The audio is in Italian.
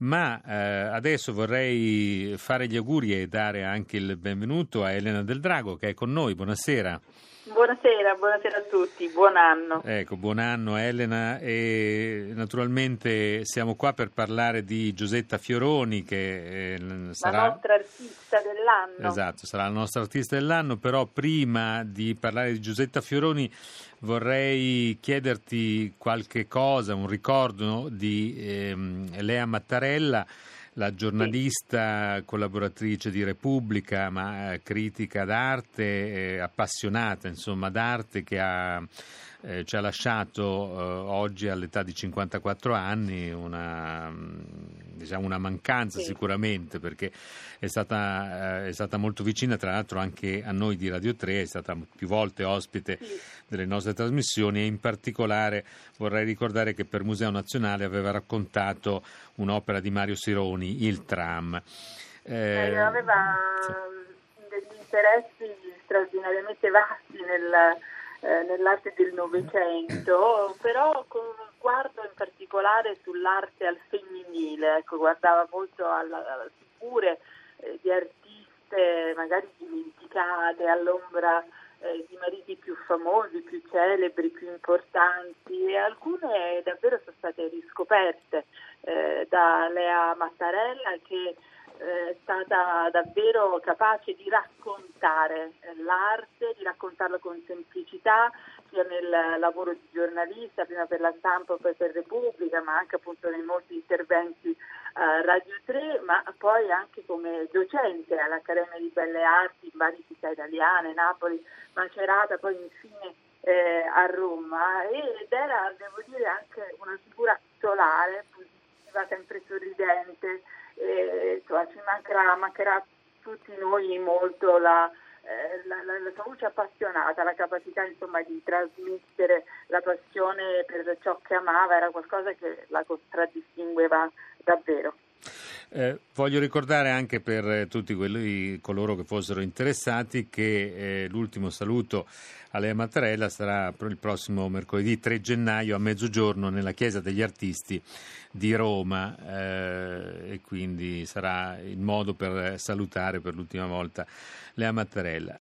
Ma eh, adesso vorrei fare gli auguri e dare anche il benvenuto a Elena Del Drago che è con noi. Buonasera. Buonasera, buonasera a tutti, buon anno. Ecco, buon anno Elena e naturalmente siamo qua per parlare di Giusetta Fioroni che eh, sarà la nostra artista dell'anno. Esatto, sarà la nostra artista dell'anno, però prima di parlare di Giusetta Fioroni vorrei chiederti qualche cosa, un ricordo di ehm, Lea Mattarella la giornalista sì. collaboratrice di Repubblica, ma eh, critica d'arte, eh, appassionata insomma d'arte che ha, eh, ci ha lasciato eh, oggi all'età di 54 anni una, diciamo, una mancanza sì. sicuramente perché è stata, eh, è stata, molto vicina tra l'altro anche a noi di Radio 3, è stata più volte ospite sì. delle nostre trasmissioni e in particolare vorrei ricordare che per Museo Nazionale aveva raccontato un'opera di Mario Sironi, Il Tram. Eh, aveva sì. degli interessi straordinariamente vasti nel, eh, nell'arte del Novecento, però con sguardo in particolare sull'arte al femminile, ecco, guardava molto alle figure eh, di artiste magari dimenticate all'ombra eh, di mariti più famosi, più celebri, più importanti e alcune davvero sono state riscoperte eh, da Lea Mattarella che è stata davvero capace di raccontare l'arte, di raccontarla con semplicità, sia nel lavoro di giornalista, prima per la stampa, poi per Repubblica, ma anche appunto nei molti interventi a eh, Radio 3, ma poi anche come docente all'Accademia di Belle Arti in varie città italiane, Napoli, Macerata, poi infine eh, a Roma. Ed era, devo dire, anche una figura solare, positiva, sempre sorridente, e, insomma, ci mancherà, mancherà a tutti noi molto la eh, la, la, la, sua voce appassionata, la capacità insomma, di trasmettere la passione per ciò che amava era qualcosa che la contraddistingueva davvero. Eh, voglio ricordare anche per tutti quelli, coloro che fossero interessati che eh, l'ultimo saluto a Lea Mattarella sarà il prossimo mercoledì 3 gennaio a mezzogiorno nella Chiesa degli Artisti di Roma eh, e quindi sarà il modo per salutare per l'ultima volta Lea Mattarella.